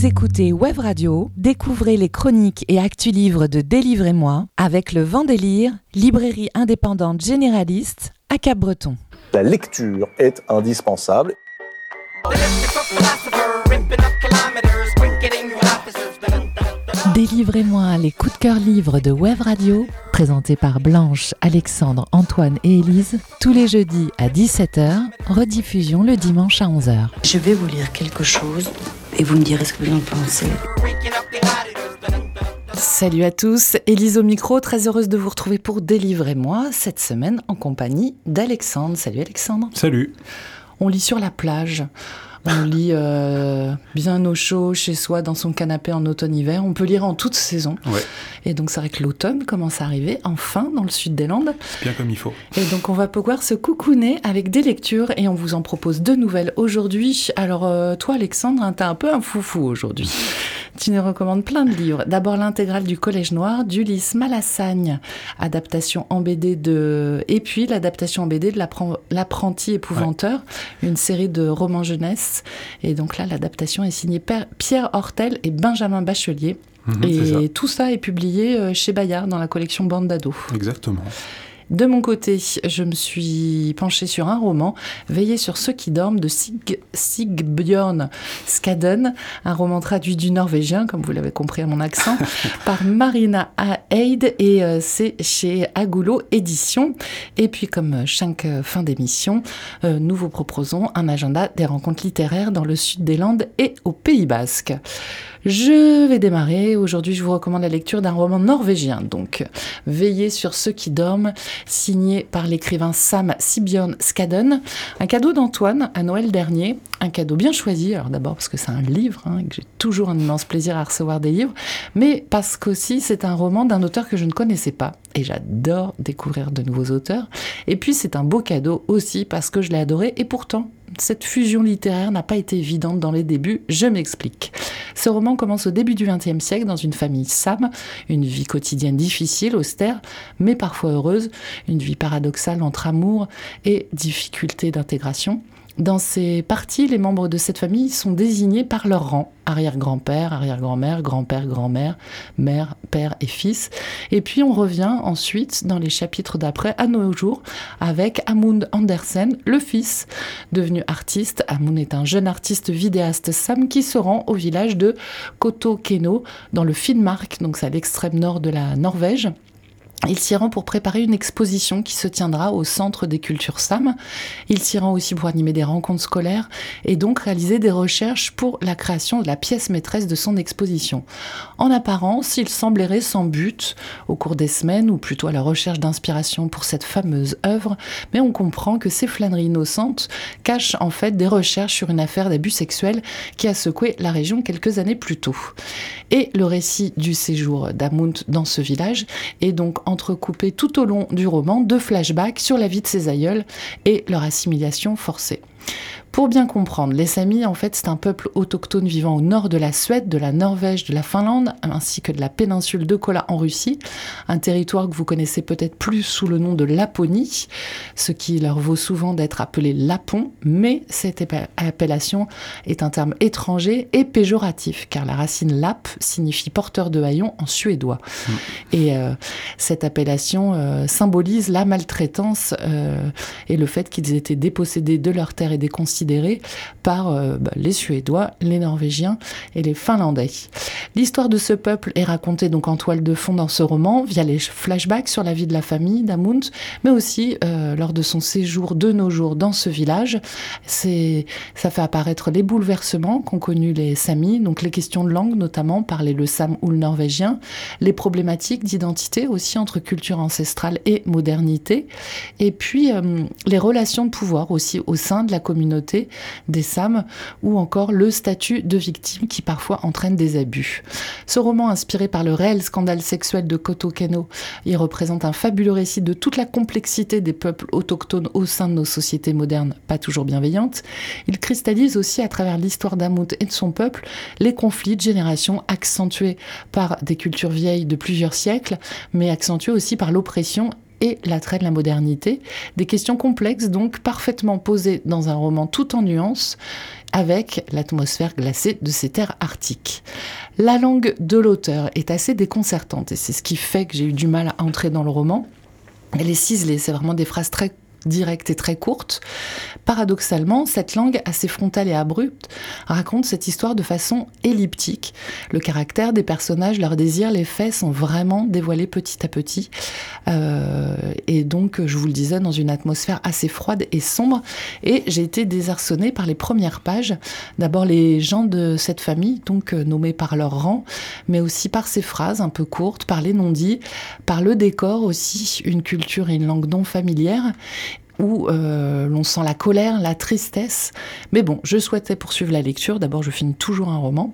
Vous écoutez Web Radio, découvrez les chroniques et actus livres de Délivrez-moi avec le Vendélire, librairie indépendante généraliste à Cap-Breton. La lecture est indispensable. Délivrez-moi les coups de cœur livres de Web Radio, présentés par Blanche, Alexandre, Antoine et Élise, tous les jeudis à 17h, rediffusion le dimanche à 11h. Je vais vous lire quelque chose et vous me direz ce que vous en pensez. Salut à tous, Élise au micro, très heureuse de vous retrouver pour Délivrez-moi cette semaine en compagnie d'Alexandre. Salut Alexandre. Salut. On lit sur la plage. On lit euh, bien au chaud chez soi dans son canapé en automne-hiver. On peut lire en toute saison. Ouais. Et donc c'est vrai que l'automne commence à arriver enfin dans le sud des Landes. Bien comme il faut. Et donc on va pouvoir se coucouner avec des lectures et on vous en propose deux nouvelles aujourd'hui. Alors euh, toi Alexandre, hein, t'es un peu un foufou aujourd'hui. Tu nous recommandes plein de livres. D'abord l'intégrale du Collège Noir d'Ulysse Malassagne, adaptation en BD de... Et puis l'adaptation en BD de L'apprenti épouvanteur, une série de romans jeunesse. Et donc là, l'adaptation est signée Pierre Hortel et Benjamin Bachelier. Mhm, et ça. tout ça est publié euh, chez Bayard dans la collection Bande d'ado. Exactement. De mon côté, je me suis penchée sur un roman, Veiller sur ceux qui dorment, de Sig Sigbjörn Skaden, un roman traduit du norvégien, comme vous l'avez compris à mon accent, par Marina Eid, et euh, c'est chez Agoulo Édition. Et puis, comme chaque euh, fin d'émission, euh, nous vous proposons un agenda des rencontres littéraires dans le sud des Landes et au Pays Basque. Je vais démarrer. Aujourd'hui, je vous recommande la lecture d'un roman norvégien, donc Veiller sur ceux qui dorment, signé par l'écrivain Sam Sibjørn Skaden. Un cadeau d'Antoine à Noël dernier. Un cadeau bien choisi. Alors d'abord parce que c'est un livre, hein, que j'ai toujours un immense plaisir à recevoir des livres, mais parce qu'aussi c'est un roman d'un auteur que je ne connaissais pas. Et j'adore découvrir de nouveaux auteurs. Et puis c'est un beau cadeau aussi parce que je l'ai adoré. Et pourtant, cette fusion littéraire n'a pas été évidente dans les débuts, je m'explique. Ce roman commence au début du XXe siècle dans une famille Sam, une vie quotidienne difficile, austère, mais parfois heureuse, une vie paradoxale entre amour et difficulté d'intégration. Dans ces parties, les membres de cette famille sont désignés par leur rang arrière-grand-père, arrière-grand-mère, grand-père, grand-mère, mère, père et fils. Et puis on revient ensuite dans les chapitres d'après à nos jours avec Amund Andersen, le fils, devenu artiste. Amund est un jeune artiste vidéaste Sam qui se rend au village de Kotokeno dans le Finnmark, donc c'est à l'extrême nord de la Norvège. Il s'y rend pour préparer une exposition qui se tiendra au Centre des Cultures SAM. Il s'y rend aussi pour animer des rencontres scolaires et donc réaliser des recherches pour la création de la pièce maîtresse de son exposition. En apparence, il semblerait sans but au cours des semaines, ou plutôt à la recherche d'inspiration pour cette fameuse œuvre, mais on comprend que ces flâneries innocentes cachent en fait des recherches sur une affaire d'abus sexuels qui a secoué la région quelques années plus tôt. Et le récit du séjour d'Amund dans ce village est donc entrecoupé tout au long du roman de flashbacks sur la vie de ses aïeuls et leur assimilation forcée. Pour bien comprendre, les Samis, en fait, c'est un peuple autochtone vivant au nord de la Suède, de la Norvège, de la Finlande, ainsi que de la péninsule de Kola en Russie, un territoire que vous connaissez peut-être plus sous le nom de Laponie, ce qui leur vaut souvent d'être appelé Lapon, mais cette appellation est un terme étranger et péjoratif, car la racine lap signifie porteur de haillons en suédois. Mmh. Et euh, cette appellation euh, symbolise la maltraitance euh, et le fait qu'ils étaient dépossédés de leur terre et des considérés par euh, bah, les Suédois, les Norvégiens et les Finlandais. L'histoire de ce peuple est racontée donc en toile de fond dans ce roman via les flashbacks sur la vie de la famille d'Amund, mais aussi euh, lors de son séjour de nos jours dans ce village. C'est, ça fait apparaître les bouleversements qu'ont connus les Samis, donc les questions de langue notamment, parler le sam ou le norvégien, les problématiques d'identité aussi entre culture ancestrale et modernité, et puis euh, les relations de pouvoir aussi au sein de la communauté des Sam, ou encore le statut de victime qui parfois entraîne des abus. Ce roman, inspiré par le réel scandale sexuel de Kotokeno, il représente un fabuleux récit de toute la complexité des peuples autochtones au sein de nos sociétés modernes, pas toujours bienveillantes. Il cristallise aussi à travers l'histoire d'Amout et de son peuple les conflits de génération accentués par des cultures vieilles de plusieurs siècles, mais accentués aussi par l'oppression et l'attrait de la modernité. Des questions complexes, donc parfaitement posées dans un roman tout en nuances, avec l'atmosphère glacée de ces terres arctiques. La langue de l'auteur est assez déconcertante et c'est ce qui fait que j'ai eu du mal à entrer dans le roman. Elle est ciselée, c'est vraiment des phrases très directe et très courte. Paradoxalement, cette langue assez frontale et abrupte raconte cette histoire de façon elliptique. Le caractère des personnages, leurs désirs, les faits sont vraiment dévoilés petit à petit. Euh, et donc, je vous le disais, dans une atmosphère assez froide et sombre. Et j'ai été désarçonnée par les premières pages. D'abord les gens de cette famille, donc euh, nommés par leur rang, mais aussi par ces phrases un peu courtes, par les non-dits, par le décor aussi, une culture et une langue non familière où euh, l'on sent la colère, la tristesse. Mais bon, je souhaitais poursuivre la lecture. D'abord, je finis toujours un roman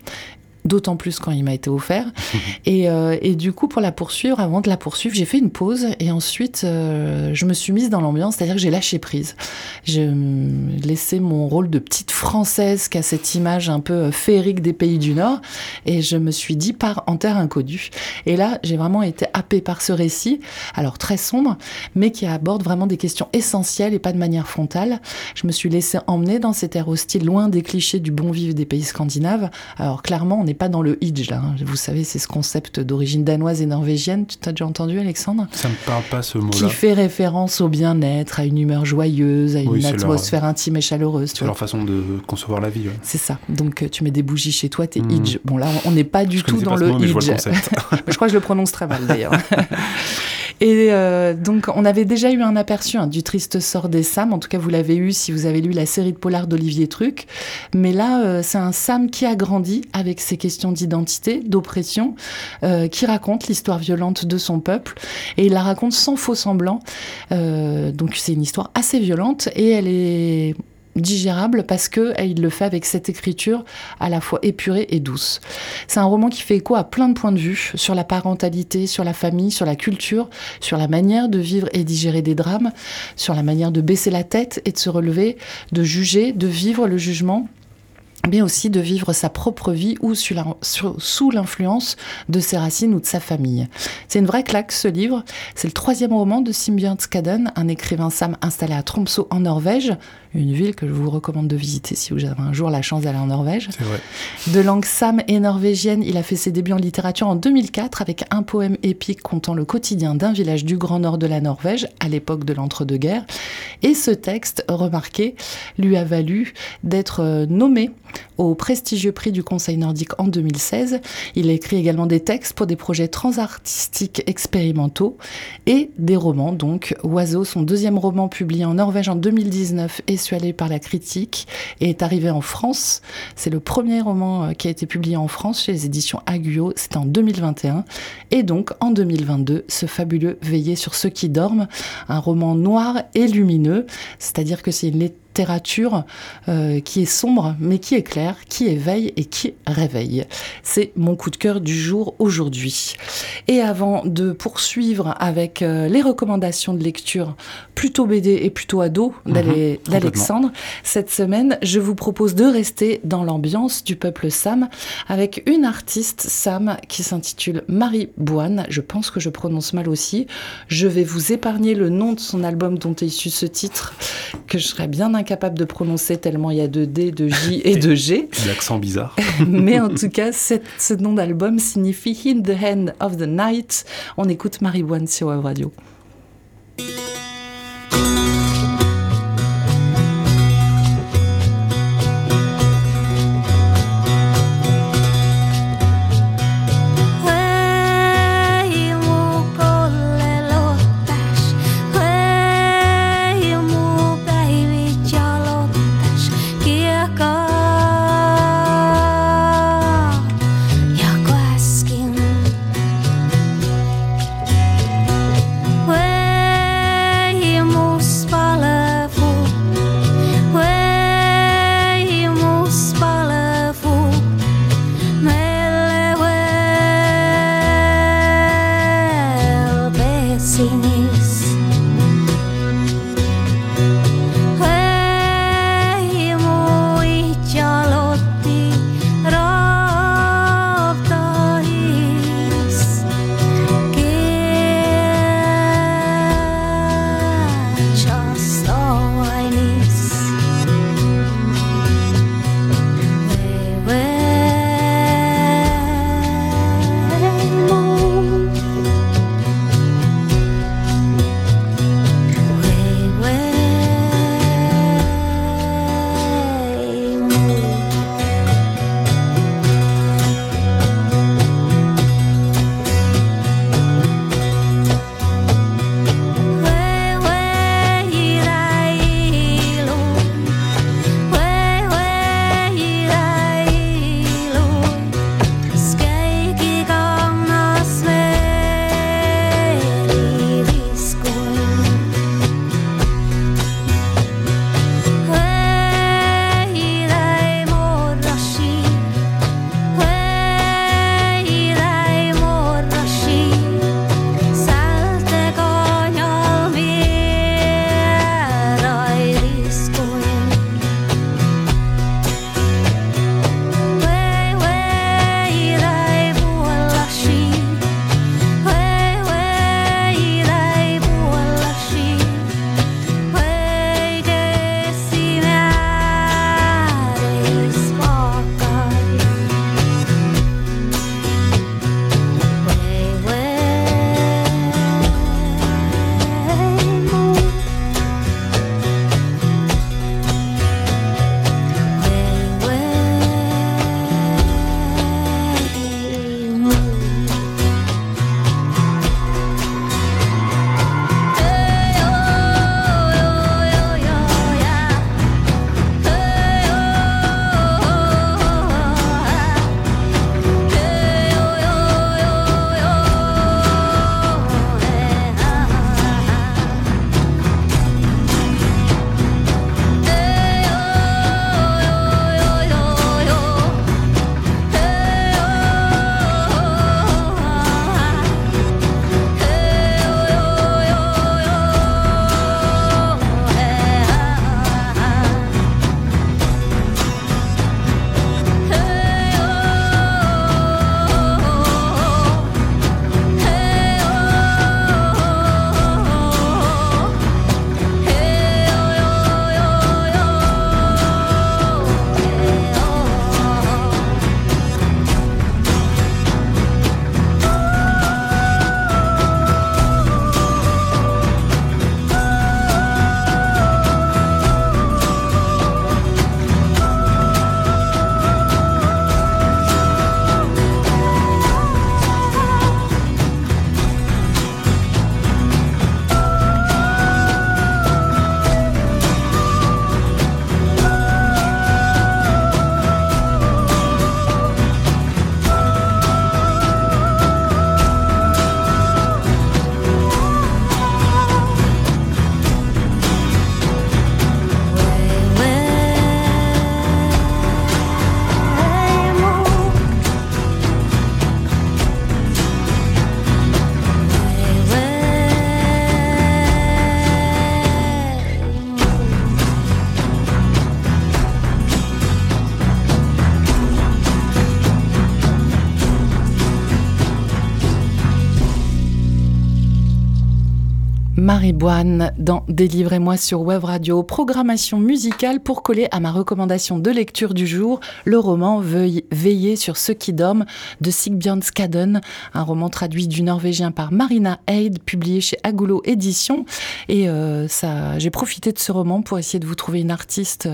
d'autant plus quand il m'a été offert. et, euh, et, du coup, pour la poursuivre, avant de la poursuivre, j'ai fait une pause et ensuite euh, je me suis mise dans l'ambiance, c'est-à-dire que j'ai lâché prise. J'ai laissé mon rôle de petite française qui a cette image un peu euh, féerique des pays du Nord et je me suis dit par en terre inconnue. Et là, j'ai vraiment été happée par ce récit, alors très sombre, mais qui aborde vraiment des questions essentielles et pas de manière frontale. Je me suis laissée emmener dans cette ère hostile, loin des clichés du bon vivre des pays scandinaves. Alors clairement, on n'est pas dans le Hidj, là. Hein. Vous savez, c'est ce concept d'origine danoise et norvégienne. Tu as déjà entendu, Alexandre? Ça me parle pas ce mot-là. Qui fait référence au bien-être, à une humeur joyeuse, à une atmosphère intime et chaleureuse. C'est leur façon de concevoir la vie. C'est ça. Donc, euh, tu mets des bougies chez toi, t'es mmh. Bon, là, on n'est pas du tout dans le. Je, je crois que je le prononce très mal, d'ailleurs. Et euh, donc, on avait déjà eu un aperçu hein, du triste sort des Sam. En tout cas, vous l'avez eu si vous avez lu la série de polar d'Olivier Truc. Mais là, euh, c'est un Sam qui a grandi avec ses questions d'identité, d'oppression, euh, qui raconte l'histoire violente de son peuple. Et il la raconte sans faux semblant. donc, c'est une histoire assez violente et elle est digérable parce que eh, il le fait avec cette écriture à la fois épurée et douce. C'est un roman qui fait écho à plein de points de vue sur la parentalité, sur la famille, sur la culture, sur la manière de vivre et digérer des drames, sur la manière de baisser la tête et de se relever, de juger, de vivre le jugement mais aussi de vivre sa propre vie ou sous l'influence de ses racines ou de sa famille. C'est une vraie claque ce livre. C'est le troisième roman de Simbjørn Skaden, un écrivain sam installé à Tromsø en Norvège, une ville que je vous recommande de visiter si vous avez un jour la chance d'aller en Norvège. Vrai. De langue sam et norvégienne, il a fait ses débuts en littérature en 2004 avec un poème épique comptant le quotidien d'un village du Grand Nord de la Norvège à l'époque de l'entre-deux-guerres. Et ce texte remarqué lui a valu d'être euh, nommé au prestigieux prix du Conseil nordique en 2016. Il a écrit également des textes pour des projets transartistiques expérimentaux et des romans. Donc, Oiseau, son deuxième roman publié en Norvège en 2019, est sualé par la critique et est arrivé en France. C'est le premier roman euh, qui a été publié en France chez les éditions Aguillot. C'était en 2021. Et donc, en 2022, ce fabuleux Veiller sur ceux qui dorment, un roman noir et lumineux. C'est-à-dire que c'est une littérature euh, qui est sombre, mais qui est claire, qui éveille et qui réveille. C'est mon coup de cœur du jour aujourd'hui. Et avant de poursuivre avec euh, les recommandations de lecture plutôt BD et plutôt ado mhm, d'Alexandre, cette semaine, je vous propose de rester dans l'ambiance du peuple Sam avec une artiste Sam qui s'intitule Marie Boine. Je pense que je prononce mal aussi. Je vais vous épargner le nom de son album dont est issu ce titre que je serais bien incapable de prononcer tellement il y a de D, de J et de G. L'accent bizarre. Mais en tout cas, ce nom d'album signifie In the Hand of the Night. On écoute Marie Boine sur Web Radio. Dans Délivrez-moi sur Web Radio, programmation musicale pour coller à ma recommandation de lecture du jour, le roman Veiller sur ceux qui dorment de Sigbjørn Skaden, un roman traduit du norvégien par Marina Eid, publié chez Agolo Éditions. Et euh, j'ai profité de ce roman pour essayer de vous trouver une artiste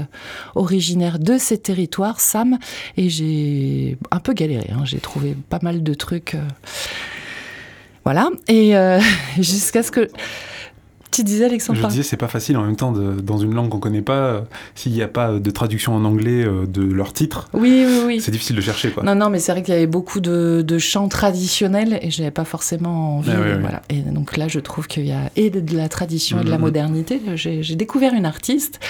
originaire de ces territoires, Sam, et j'ai un peu galéré. Hein. j'ai trouvé pas mal de trucs. Euh, voilà. Et euh, jusqu'à ce que tu disais, Alexandre Je disais, c'est pas facile en même temps, de, dans une langue qu'on connaît pas, euh, s'il n'y a pas de traduction en anglais euh, de leur titre. Oui, oui, oui. C'est difficile de chercher, quoi. Non, non, mais c'est vrai qu'il y avait beaucoup de, de chants traditionnels et je n'avais pas forcément envie. Ah voilà. Et donc là, je trouve qu'il y a et de la tradition et de la Mhm. modernité. J'ai découvert une artiste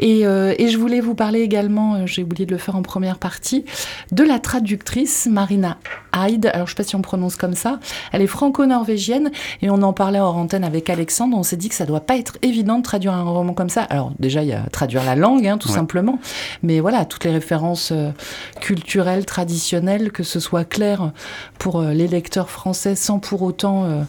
et, euh, et je voulais vous parler également, euh, j'ai oublié de le faire en première partie, de la traductrice Marina Hyde. Alors, je sais pas si on prononce comme ça. Elle est franco-norvégienne et on en parlait hors antenne avec Alexandre. On s'est dit que ça doit pas être évident de traduire un roman comme ça. Alors, déjà, il y a traduire la langue, hein, tout Ouais. simplement. Mais voilà, toutes les références euh, culturelles, traditionnelles, que ce soit clair pour euh, les lecteurs français sans pour autant euh,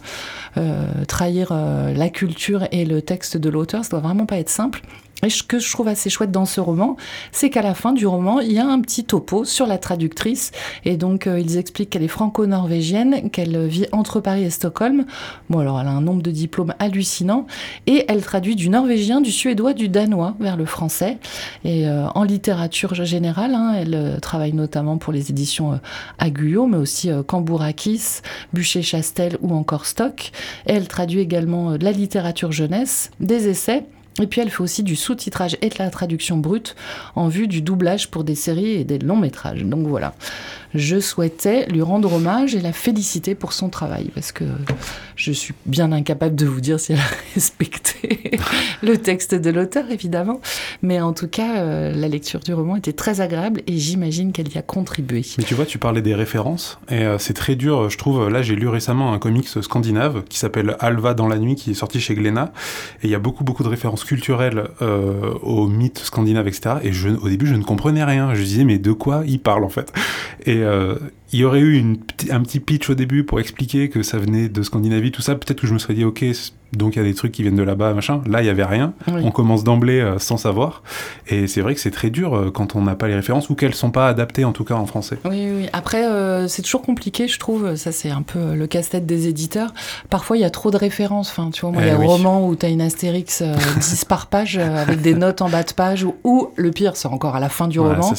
euh, trahir euh, la culture et le texte de l'auteur, ça doit vraiment pas être simple. Et ce que je trouve assez chouette dans ce roman, c'est qu'à la fin du roman, il y a un petit topo sur la traductrice. Et donc, euh, ils expliquent qu'elle est franco-norvégienne, qu'elle vit entre Paris et Stockholm. Bon, alors, elle a un nombre de diplômes hallucinant. Et elle traduit du norvégien, du suédois, du danois vers le français. Et euh, en littérature générale, hein, elle euh, travaille notamment pour les éditions Aguillot, mais aussi Cambourakis, Bûcher-Chastel ou encore Stock. Et elle traduit également de la littérature jeunesse, des essais. Et puis elle fait aussi du sous-titrage et de la traduction brute en vue du doublage pour des séries et des longs métrages. Donc voilà, je souhaitais lui rendre hommage et la féliciter pour son travail parce que je suis bien incapable de vous dire si elle a respecté le texte de l'auteur évidemment, mais en tout cas euh, la lecture du roman était très agréable et j'imagine qu'elle y a contribué. Mais tu vois, tu parlais des références, et euh, c'est très dur, je trouve. Là, j'ai lu récemment un comics scandinave qui s'appelle Alva dans la nuit, qui est sorti chez Glénat, et il y a beaucoup, beaucoup de références culturelles euh, aux mythes scandinaves, etc. Et je, au début, je ne comprenais rien. Je disais, mais de quoi il parle, en fait? Et euh, il y aurait eu une, un petit pitch au début pour expliquer que ça venait de Scandinavie, tout ça. Peut-être que je me serais dit, ok, donc il y a des trucs qui viennent de là-bas, machin. Là, il y avait rien. Oui. On commence d'emblée euh, sans savoir. Et c'est vrai que c'est très dur euh, quand on n'a pas les références ou qu'elles sont pas adaptées, en tout cas en français. Oui, oui. Après, euh, c'est toujours compliqué, je trouve. Ça, c'est un peu le casse-tête des éditeurs. Parfois, il y a trop de références. Enfin, tu vois, moi, il y a Eh un oui. roman où tu as une astérix euh, 10 par page avec des notes en bas de page. Ou, ou, le pire, c'est encore à la fin du roman. ça,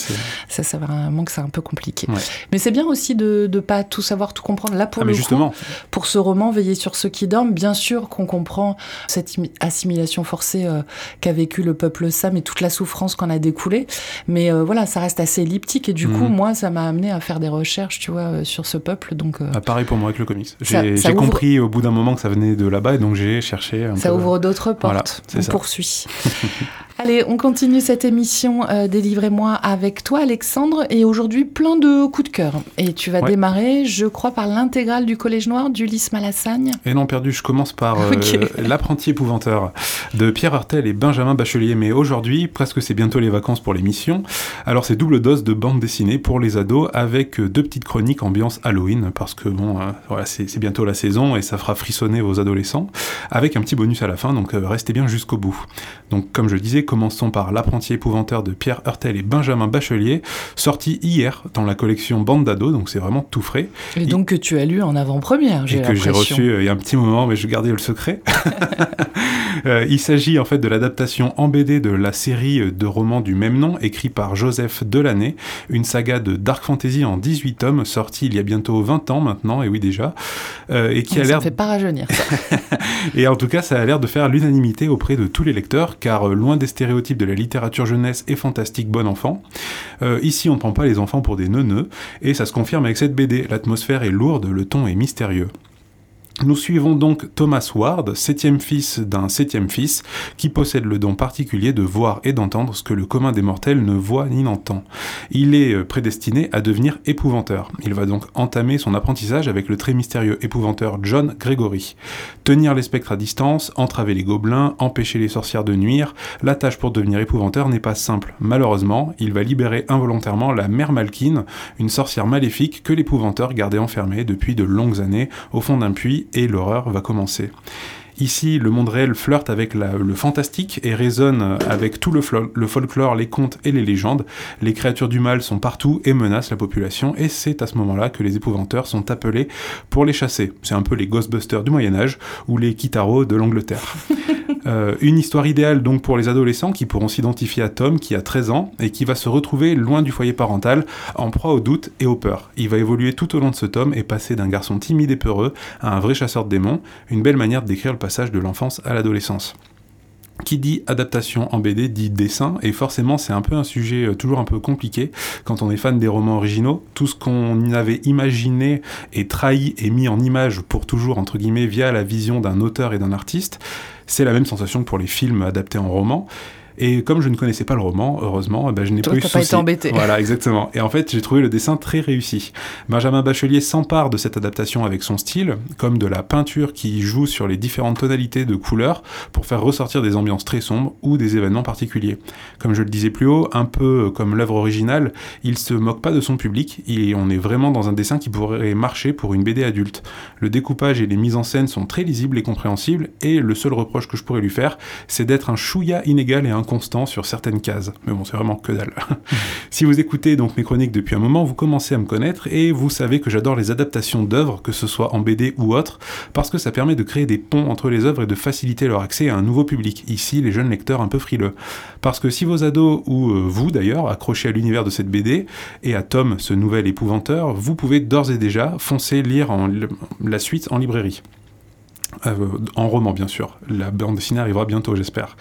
c'est- Ça, vraiment que c'est un peu compliqué. Ouais. Mais c'est bien aussi de ne pas tout savoir, tout comprendre. Là, pour Ah, le mais coup, justement, pour ce roman, Veiller sur ceux qui dorment, bien sûr qu'on comprend cette imi- assimilation forcée euh, qu'a vécu le peuple sam et toute la souffrance qu'en a découlé. Mais euh, voilà, ça reste assez elliptique et du coup, Mhm. moi, ça m'a amené à faire des recherches, tu vois, euh, sur ce peuple. Donc, euh, ah, pareil pour moi avec le comics. J'ai ouvre- compris au bout d'un moment que ça venait de là-bas et donc j'ai cherché un ça peu. ouvre d'autres Voilà, portes. c'est on ça. poursuit. Allez, on continue cette émission euh, Délivrez-moi avec toi, Alexandre. Et aujourd'hui, plein de coups de cœur. Et tu vas Ouais. démarrer, je crois, par l'intégrale du Collège Noir d'Ulysse Malassagne. Et non perdu, je commence par euh. L'apprenti épouvanteur de Pierre Hurtel et Benjamin Bachelier. Mais aujourd'hui, presque c'est bientôt les vacances pour l'émission. Alors c'est double dose de bande dessinée pour les ados avec euh, deux petites chroniques ambiance Halloween parce que bon, euh, voilà, c'est bientôt la saison et ça fera frissonner vos adolescents avec un petit bonus à la fin. Donc restez bien jusqu'au bout. Donc comme je disais, commençons par L'apprenti épouvanteur de Pierre Hurtel et Benjamin Bachelier, sorti hier dans la collection Bande d'ados. Donc c'est vraiment tout frais. Et donc que tu as lu en avant-première, j'ai et que j'ai l'impression. reçu euh, il y a un petit moment, mais je gardais le secret. Euh, il s'agit en fait de l'adaptation en BD de la série euh, de romans du même nom, écrit par Joseph Delaney, une saga de dark fantasy en 18 tomes, sortie il y a bientôt 20 ans maintenant, et oui déjà, euh, et qui a ça l'air me fait pas rajeunir. ça. et en tout cas, ça a l'air de faire l'unanimité auprès de tous les lecteurs, car loin des stéréotypes de la littérature jeunesse et fantastique bon enfant, euh, ici on ne prend pas les enfants pour des neuneux, et ça se confirme avec cette BD. L'atmosphère est lourde, le ton est mystérieux. Nous suivons donc Thomas Ward, septième fils d'un septième fils, qui possède le don particulier de voir et d'entendre ce que le commun des mortels ne voit ni n'entend. Il est euh, prédestiné à devenir épouvanteur. Il va donc entamer son apprentissage avec le très mystérieux épouvanteur John Gregory. Tenir les spectres à distance, entraver les gobelins, empêcher les sorcières de nuire, la tâche pour devenir épouvanteur n'est pas simple. Malheureusement, il va libérer involontairement la mère Malkine, une sorcière maléfique que l'épouvanteur gardait enfermée depuis de longues années au fond d'un puits et l'horreur va commencer. Ici, le monde réel flirte avec la- le fantastique et résonne avec tout le, le folklore, les contes et les légendes. Les créatures du mal sont partout et menacent la population, et c'est à ce moment-là que les épouvanteurs sont appelés pour les chasser. C'est un peu les Ghostbusters du Moyen-Âge ou les Kitaro de l'Angleterre. Euh, une histoire idéale donc pour les adolescents qui pourront s'identifier à Tom qui a 13 ans et qui va se retrouver loin du foyer parental, en proie au doute et aux peurs. Il va évoluer tout au long de ce tome et passer d'un garçon timide et peureux à un vrai chasseur de démons, une belle manière de décrire le passage de l'enfance à l'adolescence. Qui dit adaptation en BD dit dessin, et forcément c'est un peu un sujet euh, toujours un peu compliqué quand on est fan des romans originaux. Tout ce qu'on avait imaginé et trahi et mis en image pour toujours, entre guillemets, via la vision d'un auteur et d'un artiste, c'est la même sensation que pour les films adaptés en roman. Et comme je ne connaissais pas le roman, heureusement, eh ben, je n'ai pas eu souci. pas été embêté. Voilà, exactement. Et en fait, j'ai trouvé le dessin très réussi. Benjamin Bachelier s'empare de cette adaptation avec son style, comme de la peinture qui joue sur les différentes tonalités de couleurs pour faire ressortir des ambiances très sombres ou des événements particuliers. Comme je le disais plus haut, un peu comme l'œuvre originale, il se moque pas de son public et on est vraiment dans un dessin qui pourrait marcher pour une BD adulte. Le découpage et les mises en scène sont très lisibles et compréhensibles et le seul reproche que je pourrais lui faire, c'est d'être un chouïa inégal et inconstant sur certaines cases. Mais bon, c'est vraiment que dalle. si vous écoutez donc mes chroniques depuis un moment, vous commencez à me connaître et vous savez que j'adore les adaptations d'œuvres, que ce soit en BD ou autre, parce que ça permet de créer des ponts entre les œuvres et de faciliter leur accès à un nouveau public, ici les jeunes lecteurs un peu frileux. Parce que si vos ados, ou euh, vous d'ailleurs, accrochez à l'univers de cette BD, et à Tom, ce nouvel épouvanteur, vous pouvez d'ores et déjà foncer lire la suite en librairie. Euh, en roman bien sûr. La bande dessinée arrivera bientôt j'espère.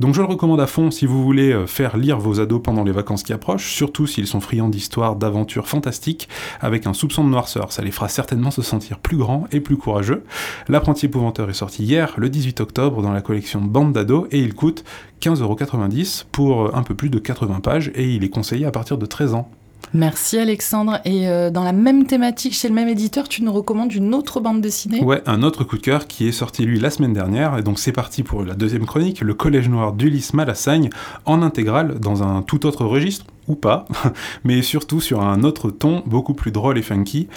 Donc je le recommande à fond si vous voulez euh, faire lire vos ados pendant les vacances qui approchent, surtout s'ils sont friands d'histoires, d'aventures fantastiques, avec un soupçon de noirceur. Ça les fera certainement se sentir plus grands et plus courageux. L'apprenti épouvanteur est sorti hier, le 18 octobre, dans la collection Bande d'ados, et il coûte 15,90€ pour un peu plus de 80 pages, et il est conseillé à partir de 13 ans. Merci Alexandre. Et euh, dans la même thématique, chez le même éditeur, tu nous recommandes une autre bande dessinée? Ouais, un autre coup de cœur qui est sorti lui la semaine dernière, et donc c'est parti pour la deuxième chronique, le Collège Noir d'Ulysse Malassagne, en intégrale, dans un tout autre registre, ou pas, mais surtout sur un autre ton beaucoup plus drôle et funky,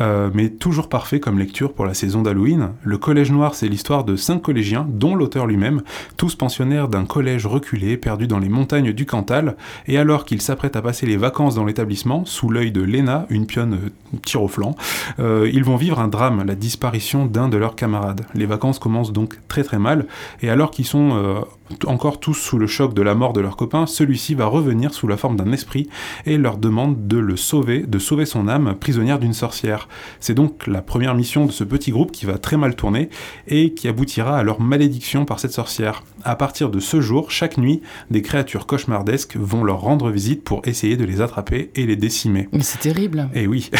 euh, mais toujours parfait comme lecture pour la saison d'Halloween. Le Collège Noir, c'est l'histoire de cinq collégiens, dont l'auteur lui-même, tous pensionnaires d'un collège reculé perdu dans les montagnes du Cantal, et alors qu'ils s'apprêtent à passer les vacances dans l'établissement, sous l'œil de Léna, une pionne euh, tir au flanc, euh, ils vont vivre un drame, la disparition d'un de leurs camarades. Les vacances commencent donc très très mal, et alors qu'ils sont encore tous sous le choc de la mort de leur copain, celui-ci va revenir sous la forme d'un esprit et leur demande de le sauver, de sauver son âme prisonnière d'une sorcière. C'est donc la première mission de ce petit groupe qui va très mal tourner et qui aboutira à leur malédiction par cette sorcière. À partir de ce jour, chaque nuit, des créatures cauchemardesques vont leur rendre visite pour essayer de les attraper et les décimer. Mais c'est terrible. Et oui,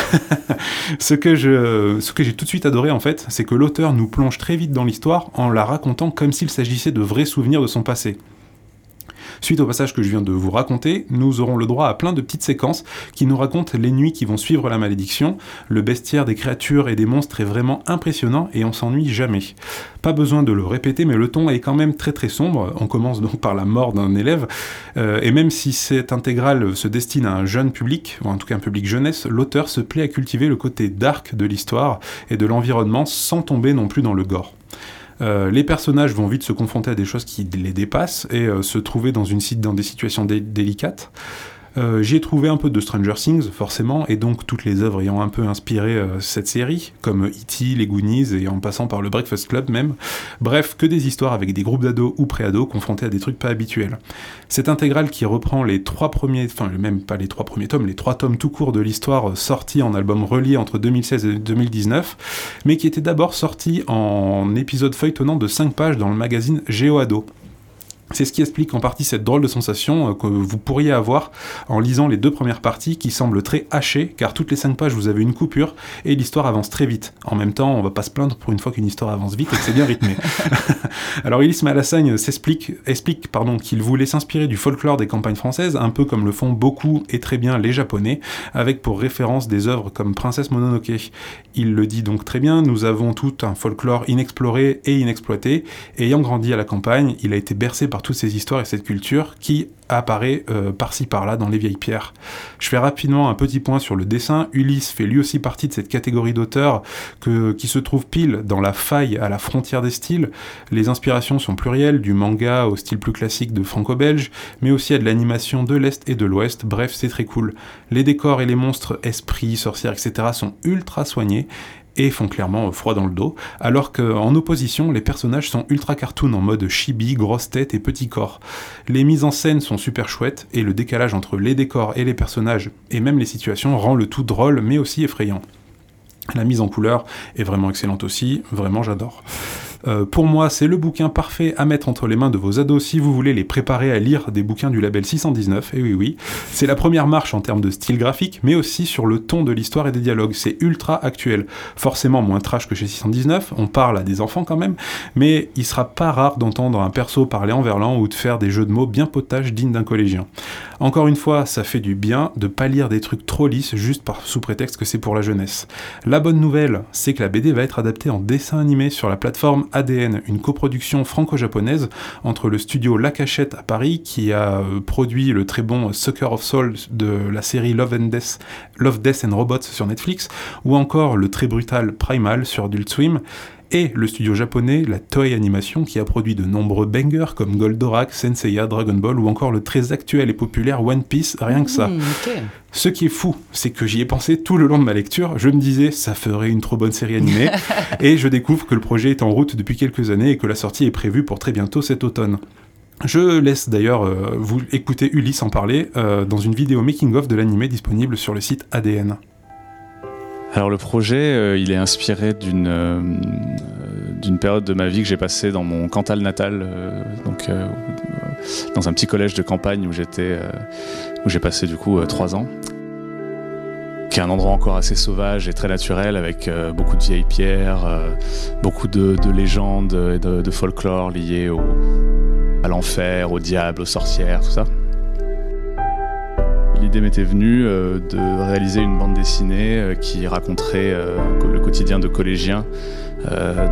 ce que je, ce que j'ai tout de suite adoré en fait, c'est que l'auteur nous plonge très vite dans l'histoire en la racontant comme s'il s'agissait de vrais souvenirs de son passé. Suite au passage que je viens de vous raconter, nous aurons le droit à plein de petites séquences qui nous racontent les nuits qui vont suivre la malédiction. Le bestiaire des créatures et des monstres est vraiment impressionnant et on s'ennuie jamais. Pas besoin de le répéter, mais le ton est quand même très très sombre. On commence donc par la mort d'un élève, euh, et même si cette intégrale se destine à un jeune public, ou en tout cas un public jeunesse, l'auteur se plaît à cultiver le côté dark de l'histoire et de l'environnement sans tomber non plus dans le gore. Euh, les personnages vont vite se confronter à des choses qui les dépassent et euh, se trouver dans, une, dans des situations dé- délicates. Euh, J'y ai trouvé un peu de Stranger Things, forcément, et donc toutes les œuvres ayant un peu inspiré euh, cette série, comme E.T., les Goonies, et en passant par le Breakfast Club même. Bref, que des histoires avec des groupes d'ados ou pré-ados confrontés à des trucs pas habituels. Cette intégrale qui reprend les trois premiers, enfin même pas les trois premiers tomes, les trois tomes tout courts de l'histoire euh, sortis en album relié entre 2016 et 2019, mais qui était d'abord sorti en épisode feuilletonnant de 5 pages dans le magazine GeoAdo. C'est ce qui explique en partie cette drôle de sensation euh, que vous pourriez avoir en lisant les deux premières parties qui semblent très hachées, car toutes les cinq pages vous avez une coupure et l'histoire avance très vite. En même temps, on va pas se plaindre pour une fois qu'une histoire avance vite et que c'est bien rythmé. Alors Ulysse Malassagne s'explique, explique pardon, qu'il voulait s'inspirer du folklore des campagnes françaises, un peu comme le font beaucoup et très bien les Japonais, avec pour référence des œuvres comme Princesse Mononoke. Il le dit donc très bien, nous avons tout un folklore inexploré et inexploité, ayant grandi à la campagne, il a été bercé par toutes ces histoires et cette culture qui, apparaît euh, par-ci par-là dans les vieilles pierres. Je fais rapidement un petit point sur le dessin. Ulysse fait lui aussi partie de cette catégorie d'auteurs qui se trouve pile dans la faille à la frontière des styles. Les inspirations sont plurielles, du manga au style plus classique de franco-belge, mais aussi à de l'animation de l'Est et de l'Ouest. Bref, c'est très cool. Les décors et les monstres, esprits, sorcières, etc. sont ultra soignés et font clairement froid dans le dos, alors qu'en opposition, les personnages sont ultra cartoon en mode chibi, grosse tête et petit corps. Les mises en scène sont super chouettes, et le décalage entre les décors et les personnages, et même les situations, rend le tout drôle mais aussi effrayant. La mise en couleur est vraiment excellente aussi, vraiment j'adore. Euh, pour moi, c'est le bouquin parfait à mettre entre les mains de vos ados si vous voulez les préparer à lire des bouquins du label 619. Et oui, oui, c'est la première marche en termes de style graphique, mais aussi sur le ton de l'histoire et des dialogues. C'est ultra actuel. Forcément moins trash que chez 619, on parle à des enfants quand même, mais il sera pas rare d'entendre un perso parler en verlan ou de faire des jeux de mots bien potages dignes d'un collégien. Encore une fois, ça fait du bien de pas lire des trucs trop lisses juste par sous prétexte que c'est pour la jeunesse. La bonne nouvelle, c'est que la BD va être adaptée en dessin animé sur la plateforme ADN, une coproduction franco-japonaise entre le studio La Cachette à Paris qui a euh, produit le très bon Sucker of Souls de la série Love Death, Love, Death and Robots sur Netflix, ou encore le très brutal Primal sur Adult Swim, et le studio japonais, la Toei Animation, qui a produit de nombreux bangers comme Goldorak, Senseiya, Dragon Ball ou encore le très actuel et populaire One Piece, rien que ça. Mmh, Ce qui est fou, c'est que j'y ai pensé tout le long de ma lecture. Je me disais, ça ferait une trop bonne série animée. et je découvre que le projet est en route depuis quelques années et que la sortie est prévue pour très bientôt cet automne. Je laisse d'ailleurs euh, vous écouter Ulysse en parler euh, dans une vidéo making-of de l'animé disponible sur le site ADN. Alors le projet, euh, il est inspiré d'une euh, d'une période de ma vie que j'ai passée dans mon Cantal natal, euh, donc dans un petit collège de campagne où j'étais, où j'ai passé du coup trois ans, qui est un endroit encore assez sauvage et très naturel avec beaucoup de vieilles pierres, beaucoup de, légendes et de, folklore liés au, à l'enfer, au diable, aux sorcières, tout ça l'idée m'était venue euh, de réaliser une bande dessinée euh, qui raconterait euh, le quotidien de collégiens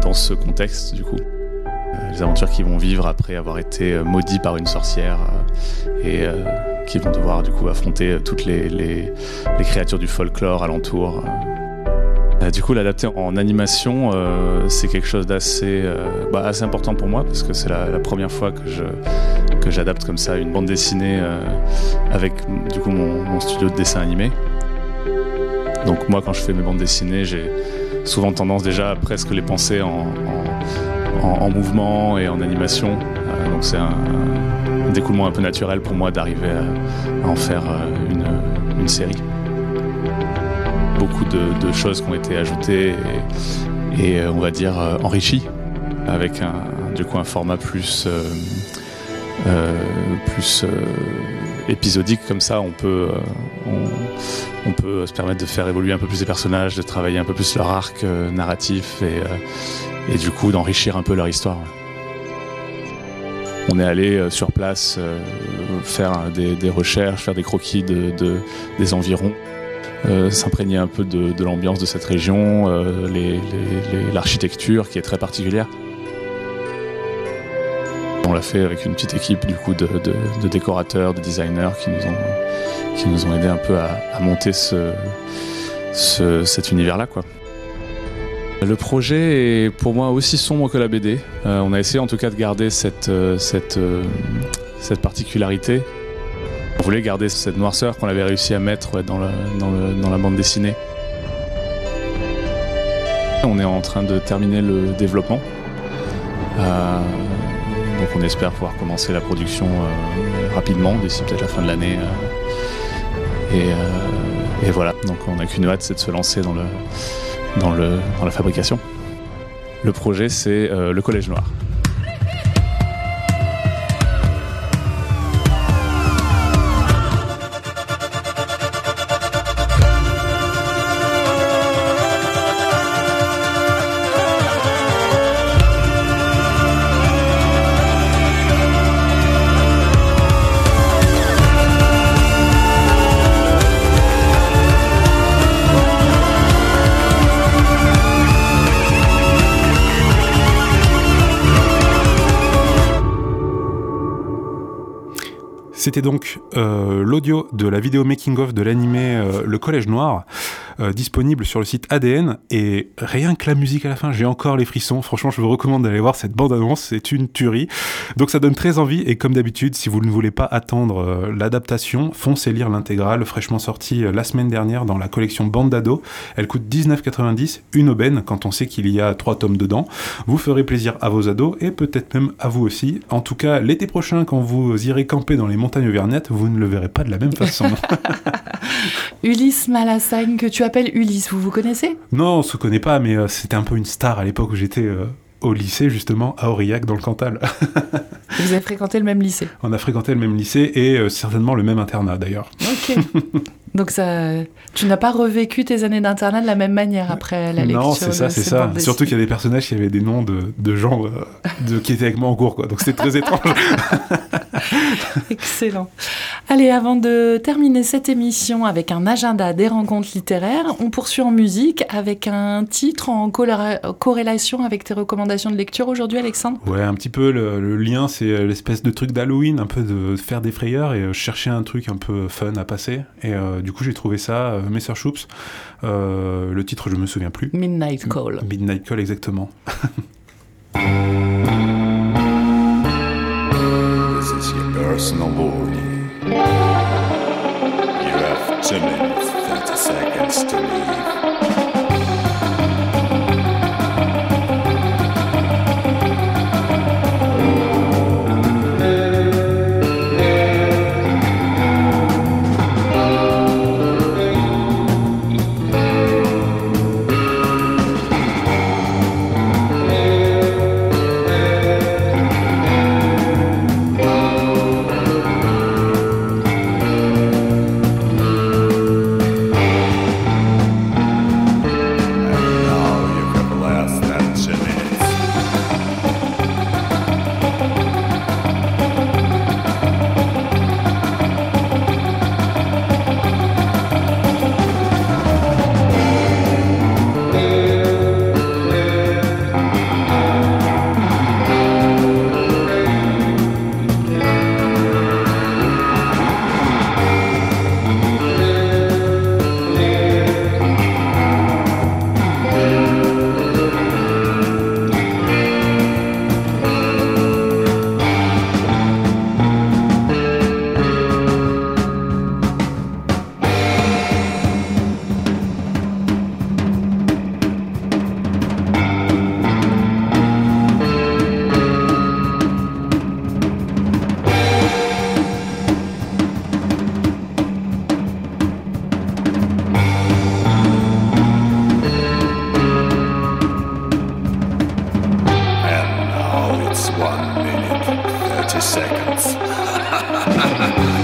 dans ce contexte du coup. les aventures qu'ils vont vivre après avoir été maudits par une sorcière et qui vont devoir du coup affronter toutes les créatures du folklore alentour. Euh, du coup, l'adapter en animation, euh, c'est quelque chose d'assez euh, bah, important pour moi parce que c'est la, première fois que j'adapte comme ça une bande dessinée avec du coup mon, studio de dessin animé. Donc moi, quand je fais mes bandes dessinées, j'ai souvent tendance déjà à presque les penser en, en, mouvement et en animation. donc c'est un, découlement un peu naturel pour moi d'arriver à, en faire une série beaucoup de, choses qui ont été ajoutées et, euh, on va dire euh, enrichies avec un, du coup un format plus euh, plus épisodique comme ça on peut on, peut se permettre de faire évoluer un peu plus les personnages de travailler un peu plus leur arc narratif et, du coup d'enrichir un peu leur histoire on est allé sur place faire des, recherches, faire des croquis de, des environs. Euh, s'imprégner un peu de, l'ambiance de cette région, euh, l'architecture qui est très particulière. On l'a fait avec une petite équipe du coup de, décorateurs, de designers qui nous ont, qui nous ont aidé un peu à, monter ce, cet univers-là. Le projet est pour moi aussi sombre que la BD. Euh, on a essayé en tout cas de garder cette, cette, cette particularité on voulait garder cette noirceur qu'on avait réussi à mettre dans, la bande dessinée. On est en train de terminer le développement. Euh, donc on espère pouvoir commencer la production euh, rapidement, d'ici peut-être la fin de l'année. Euh, et, voilà, donc on n'a qu'une hâte, c'est de se lancer dans, dans la fabrication. Le projet, c'est le Collège Noir. Donc euh, l'audio de la vidéo making-of de l'animé euh, Le Collège Noir, euh, disponible sur le site ADN. Et rien que la musique à la fin, j'ai encore les frissons. Franchement, je vous recommande d'aller voir cette bande-annonce, c'est une tuerie. Donc ça donne très envie. Et comme d'habitude, si vous ne voulez pas attendre euh, l'adaptation, foncez lire l'intégrale fraîchement sortie euh, la semaine dernière dans la collection Bande d'ado. Elle coûte 19,90, une aubaine quand on sait qu'il y a trois tomes dedans. Vous ferez plaisir à vos ados et peut-être même à vous aussi. En tout cas, l'été prochain, quand vous irez camper dans les montagnes auvergnates, vous ne le verrez pas de la même façon. Ulysse Malassagne, que tu appelles Ulysse, vous vous connaissez? Non, on se connaît pas, mais euh, c'était un peu une star à l'époque où j'étais euh, au lycée, justement, à Aurillac, dans le Cantal. Vous avez fréquenté le même lycée? on a fréquenté le même lycée et euh, certainement le même internat d'ailleurs. Ok. Donc ça, tu n'as pas revécu tes années d'internat de la même manière après la lecture. non, c'est ça, c'est ces ça. Surtout qu'il y a des personnages qui avaient des noms de, de gens euh, de, qui étaient avec moi en cours, quoi. Donc c'était très étrange. Excellent. Allez, avant de terminer cette émission avec un agenda des rencontres littéraires, on poursuit en musique avec un titre en corréla- corrélation avec tes recommandations de lecture aujourd'hui, Alexandre? Ouais, un petit peu le, le lien, c'est euh, l'espèce de truc d'Halloween, un peu de faire des frayeurs et euh, chercher un truc un peu fun à passer. Et euh, du coup, j'ai trouvé ça, euh, Messer Schoops. Euh, le titre, je me souviens plus. Midnight Call. Midnight Call, exactement. This is your personal warning. You have two minutes, 30 seconds to leave. One minute, 30 seconds.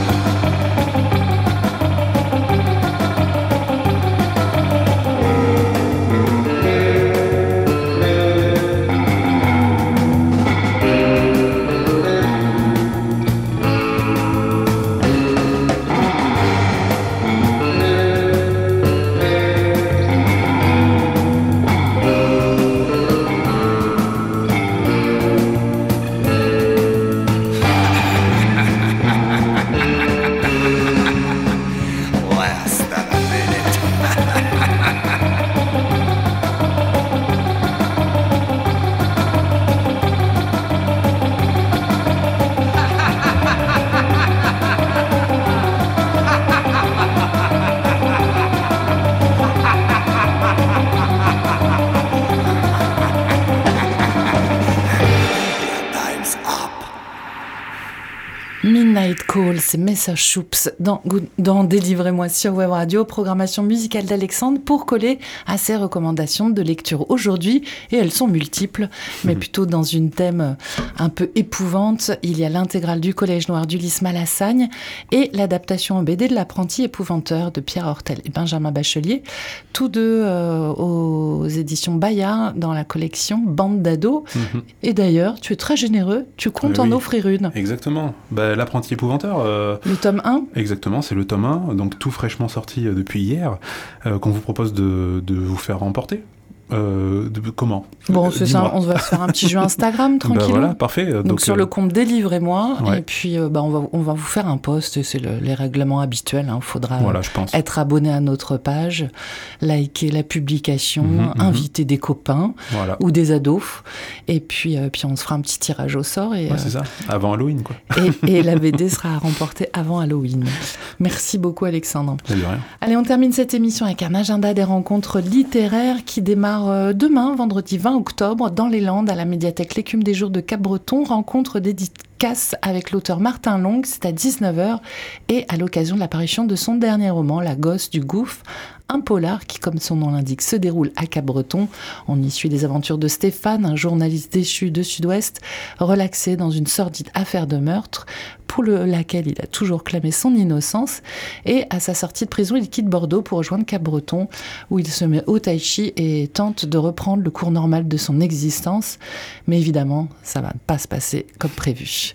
Call, c'est Choups dans, dans Délivrez-moi sur Web Radio, programmation musicale d'Alexandre pour coller à ses recommandations de lecture aujourd'hui. Et elles sont multiples, mais plutôt dans une thème un peu épouvante. Il y a l'intégrale du Collège Noir d'Ulysse Malassagne et l'adaptation en BD de L'apprenti épouvanteur de Pierre Hortel et Benjamin Bachelier, tous deux euh, aux éditions Bayard dans la collection Bande d'ados. Et d'ailleurs, tu es très généreux, tu comptes Euh, en oui. offrir une. Exactement. Bah, L'apprenti épouvanteur, euh, Le tome 1 exactement, c'est le tome 1, donc tout fraîchement sorti euh, depuis hier, euh, qu'on vous propose de, de vous faire remporter. Euh, de- comment Bon, Euh, on va se faire un petit jeu Instagram Bah tranquille. voilà, parfait. Donc, sur euh, le compte Délivrez-moi, ouais. et puis euh, bah, on, va, on va vous faire un post, c'est le- les règlements habituels, il faudra Voilà, je pense. être abonné à notre page, liker la publication, Mhm, mhm. inviter des copains Voilà. ou des ados, et puis, puis on se fera un petit tirage au sort, et, Ouais, c'est ça. Avant Halloween, quoi. et, et la BD sera remportée avant Halloween. Merci beaucoup Alexandre. Allez, on termine cette émission avec un agenda des rencontres littéraires qui démarre euh, demain, vendredi 20 octobre, dans les Landes, à la médiathèque L'écume des jours de Cap-Breton. Rencontre dédicace avec l'auteur Martin Long, c'est à 19h, et à l'occasion de l'apparition de son dernier roman, La gosse du gouffre, un polar qui, comme son nom l'indique, se déroule à Cap-Breton. On y suit aventures de Stéphane, un journaliste déchu de Sud-Ouest, relaxé dans une sordide affaire de meurtre, pour le- laquelle il a toujours clamé son innocence. Et à sa sortie de prison, il quitte Bordeaux pour rejoindre Cap-Breton, où il se met au tai chi et tente de reprendre le cours normal de son existence. Mais évidemment, ça va pas se passer comme prévu.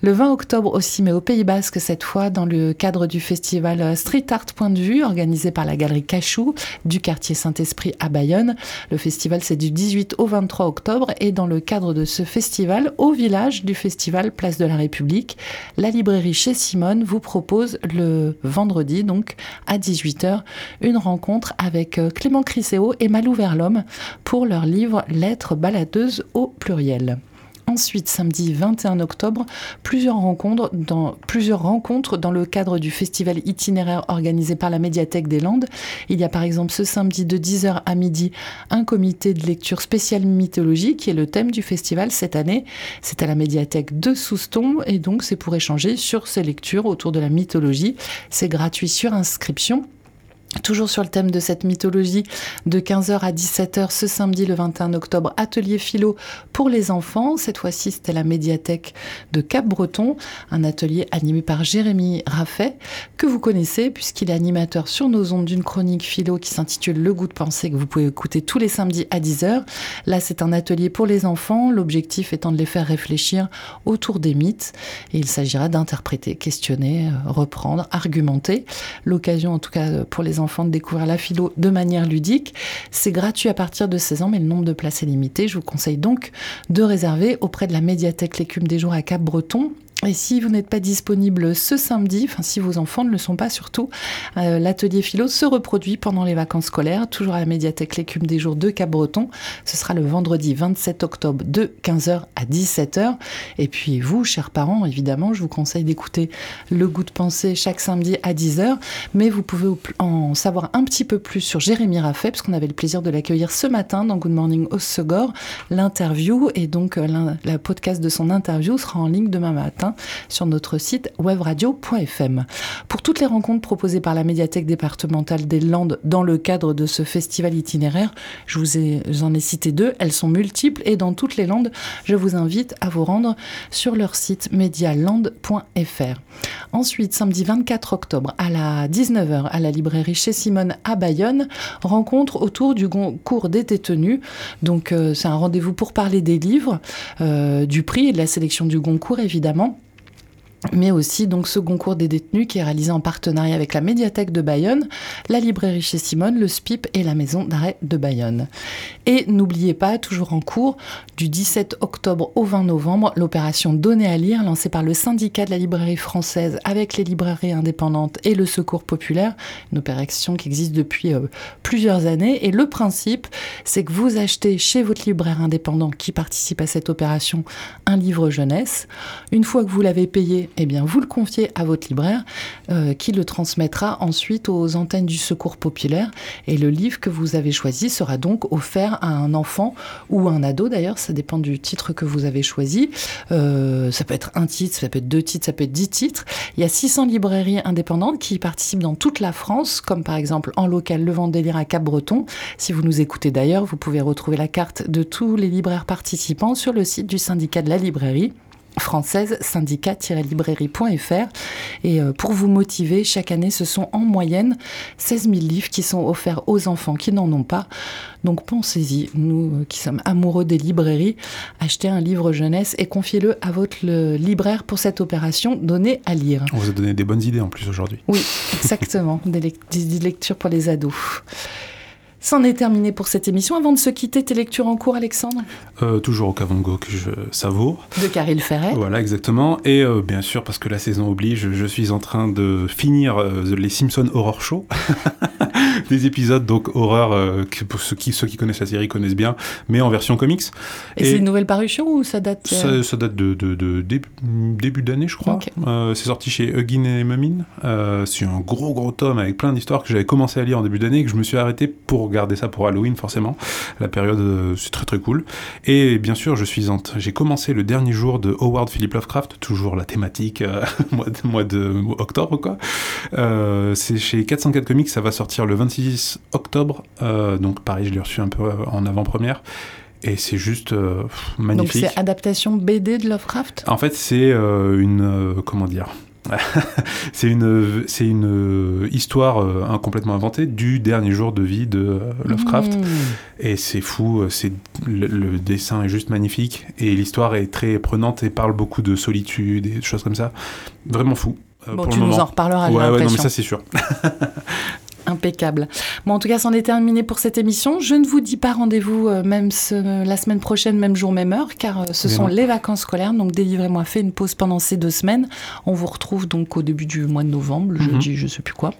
Le 20 octobre aussi, mais au Pays Basque cette fois, dans le cadre du festival Street Art Point de Vue, organisé par la galerie Cachou du quartier Saint-Esprit à Bayonne. Le festival, c'est du 18 au 23 octobre. Et dans le cadre de ce festival, au village du festival Place de la République, la librairie chez Simone vous propose le vendredi, donc à 18h, une rencontre avec euh, Clément Crisséo et Malou Verlhomme pour leur livre Lettres baladeuses au pluriel. Ensuite, samedi 21 octobre, plusieurs rencontres, dans, plusieurs rencontres dans le cadre du festival itinéraire organisé par la médiathèque des Landes. Il y a par exemple ce samedi de 10h à midi un comité de lecture spéciale mythologie qui est le thème du festival cette année. C'est à la médiathèque de Souston et donc c'est pour échanger sur ces lectures autour de la mythologie. C'est gratuit sur inscription. Toujours sur le thème de cette mythologie, de 15h à 17h ce samedi le 21 octobre, atelier philo pour les enfants. Cette fois-ci, c'était la médiathèque de Cap-Breton, un atelier animé par Jérémy Raffet, que vous connaissez puisqu'il est animateur sur nos ondes d'une chronique philo qui s'intitule Le goût de penser, que vous pouvez écouter tous les samedis à 10h. Là, c'est un atelier pour les enfants, l'objectif étant de les faire réfléchir autour des mythes. Et il s'agira d'interpréter, questionner, euh, reprendre, argumenter. L'occasion, en tout cas, pour les enfants de découvrir la philo de manière ludique. C'est gratuit à partir de 16 ans, mais le nombre de places est limité. Je vous conseille donc de réserver auprès de la médiathèque L'écume des jours à Cap-Breton. Et si vous n'êtes pas disponible ce samedi, enfin si vos enfants ne le sont pas surtout, euh, l'atelier philo se reproduit pendant les vacances scolaires, toujours à la médiathèque L'écume des jours de Cap-Breton. Ce sera le vendredi 27 octobre de 15h à 17h. Et puis vous, chers parents, évidemment, je vous conseille d'écouter Le goût de pensée chaque samedi à 10h. Mais vous pouvez en savoir un petit peu plus sur Jérémy Raffet, parce qu'on avait le plaisir de l'accueillir ce matin dans Good Morning Segor. L'interview et donc euh, la podcast de son interview sera en ligne demain matin sur notre site webradio.fm. Pour toutes les rencontres proposées par la médiathèque départementale des Landes dans le cadre de ce festival itinéraire, je vous ai, j'en ai cité deux, elles sont multiples et dans toutes les Landes, je vous invite à vous rendre sur leur site medialand.fr. Ensuite, samedi 24 octobre à la 19h à la librairie chez Simone à Bayonne, rencontre autour du concours des détenus. Donc euh, c'est un rendez-vous pour parler des livres, euh, du prix et de la sélection du Goncourt évidemment mais aussi donc ce concours des détenus qui est réalisé en partenariat avec la médiathèque de Bayonne, la librairie chez Simone, le SPIP et la maison d'arrêt de Bayonne. Et n'oubliez pas, toujours en cours, du 17 octobre au 20 novembre, l'opération Donner à lire, lancée par le syndicat de la librairie française avec les librairies indépendantes et le secours populaire, une opération qui existe depuis euh, plusieurs années. Et le principe, c'est que vous achetez chez votre libraire indépendant qui participe à cette opération un livre jeunesse. Une fois que vous l'avez payé, eh bien, vous le confiez à votre libraire euh, qui le transmettra ensuite aux antennes du secours populaire. Et le livre que vous avez choisi sera donc offert à un enfant ou un ado d'ailleurs, ça dépend du titre que vous avez choisi. Euh, ça peut être un titre, ça peut être deux titres, ça peut être dix titres. Il y a 600 librairies indépendantes qui participent dans toute la France, comme par exemple en local Le Vendélire à Cap-Breton. Si vous nous écoutez d'ailleurs, vous pouvez retrouver la carte de tous les libraires participants sur le site du syndicat de la librairie française syndicat-librairie.fr et euh, pour vous motiver chaque année ce sont en moyenne 16 000 livres qui sont offerts aux enfants qui n'en ont pas. Donc pensez-y nous euh, qui sommes amoureux des librairies achetez un livre jeunesse et confiez-le à votre libraire pour cette opération donnée à lire. On vous a donné des bonnes idées en plus aujourd'hui. oui exactement. Des, des lectures pour les ados C'en est terminé pour cette émission. Avant de se quitter, tes lectures en cours, Alexandre Euh, toujours au Kavango que je savoure. De Caril Ferret. Voilà, exactement. Et euh, bien sûr, parce que la saison oblige, je suis en train de finir euh, les Simpsons Horror Show. Des épisodes, donc, horreur, euh, que pour ceux qui, ceux qui connaissent la série connaissent bien, mais en version comics. Et, c'est une nouvelle parution ou ça date euh, Ça, ça date de, de- de début, début d'année, je crois. Euh, c'est sorti chez Huggin et Mumin. Euh, c'est un gros, gros tome avec plein d'histoires que j'avais commencé à lire en début d'année et que je me suis arrêté pour garder ça pour Halloween, forcément. La période, euh, c'est très, très cool. Et bien sûr, je suis j'ai commencé le dernier jour de Howard Philip Lovecraft, toujours la thématique, euh, mois, de, mois de octobre, quoi. Euh, c'est chez 404 Comics, ça va sortir le 26 octobre. Euh, donc, pareil, je l'ai reçu un peu euh, en avant-première. Et c'est juste euh, pff, Donc magnifique. c'est adaptation BD de Lovecraft? En fait, c'est euh, une comment dire C'est une c'est une histoire euh, complètement inventée du dernier jour de vie de euh, Lovecraft. Mmh. Et c'est fou, c'est le, le dessin est juste magnifique et l'histoire est très prenante et parle beaucoup de solitude et des choses comme ça. Vraiment fou. euh, Bon, pour tu le nous moment. en reparleras, Ouais, ouais, non, mais ça c'est sûr. Impeccable. Bon, en tout cas, c'en est terminé pour cette émission. Je ne vous dis pas rendez-vous euh, même ce- la semaine prochaine, même jour, même heure, car euh, ce sont les vacances scolaires. Donc, délivrez-moi fait une pause pendant ces deux semaines. On vous retrouve donc au début du mois de novembre, le Mhm. jeudi, je sais plus quoi.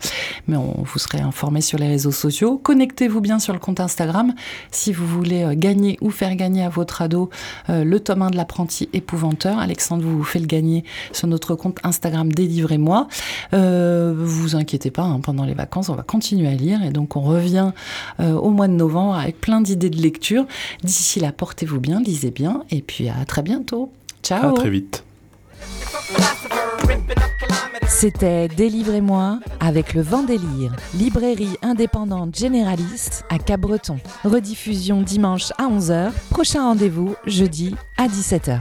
Mais on vous serez informé sur les réseaux sociaux. Connectez-vous bien sur le compte Instagram si vous voulez euh, gagner ou faire gagner à votre ado euh, le tome 1 de l'apprenti épouvanteur. Alexandre vous fait le gagner sur notre compte Instagram Délivrez-moi. Euh, vous inquiétez pas, hein, pendant les vacances, on va continuer à lire et donc on revient euh, au mois de novembre avec plein d'idées de lecture. D'ici là, portez-vous bien, lisez bien et puis à très bientôt. Ciao. À très vite. C'était Délivrez-moi avec le Vendélire, librairie indépendante généraliste à Cabreton. Rediffusion dimanche à 11h, prochain rendez-vous jeudi à 17h.